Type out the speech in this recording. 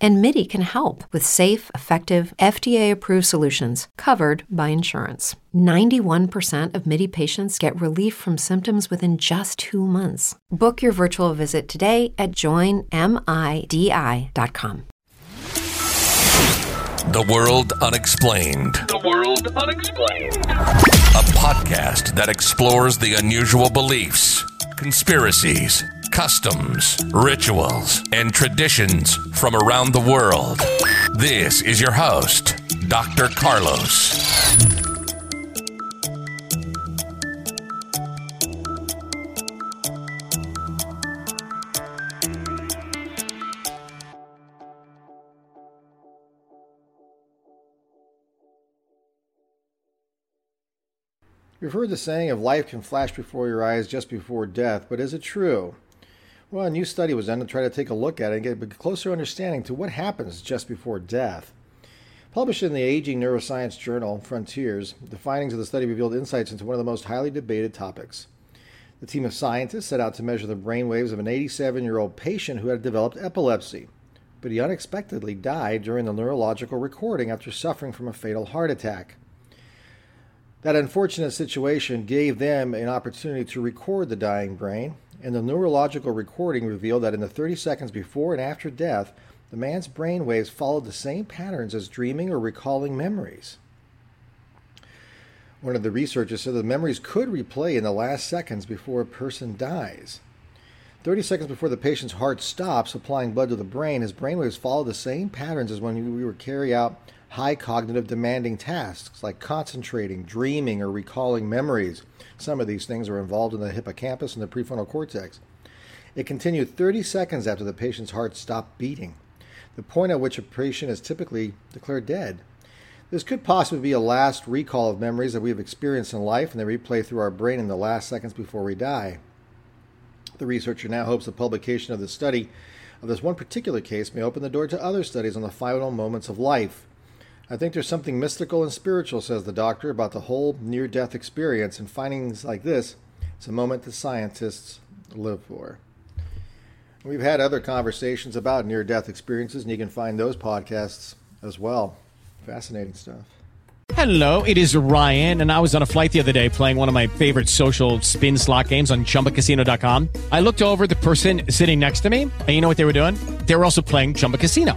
And MIDI can help with safe, effective, FDA approved solutions covered by insurance. 91% of MIDI patients get relief from symptoms within just two months. Book your virtual visit today at joinmidi.com. The World Unexplained. The World Unexplained. A podcast that explores the unusual beliefs, conspiracies, customs, rituals, and traditions from around the world. This is your host, Dr. Carlos. You've heard the saying of life can flash before your eyes just before death, but is it true? Well, a new study was done to try to take a look at it and get a closer understanding to what happens just before death. Published in the Aging Neuroscience Journal, Frontiers, the findings of the study revealed insights into one of the most highly debated topics. The team of scientists set out to measure the brain waves of an 87 year old patient who had developed epilepsy, but he unexpectedly died during the neurological recording after suffering from a fatal heart attack. That unfortunate situation gave them an opportunity to record the dying brain, and the neurological recording revealed that in the 30 seconds before and after death, the man's brain waves followed the same patterns as dreaming or recalling memories. One of the researchers said the memories could replay in the last seconds before a person dies. 30 seconds before the patient's heart stops supplying blood to the brain, his brainwaves follow the same patterns as when we were carry out high cognitive demanding tasks like concentrating, dreaming, or recalling memories. Some of these things are involved in the hippocampus and the prefrontal cortex. It continued 30 seconds after the patient's heart stopped beating, the point at which a patient is typically declared dead. This could possibly be a last recall of memories that we have experienced in life and they replay through our brain in the last seconds before we die. The researcher now hopes the publication of the study of this one particular case may open the door to other studies on the final moments of life. I think there's something mystical and spiritual, says the doctor, about the whole near death experience, and findings like this it's a moment that scientists live for. We've had other conversations about near death experiences, and you can find those podcasts as well. Fascinating stuff. Hello, it is Ryan, and I was on a flight the other day playing one of my favorite social spin slot games on chumbacasino.com. I looked over the person sitting next to me, and you know what they were doing? They were also playing Chumba Casino.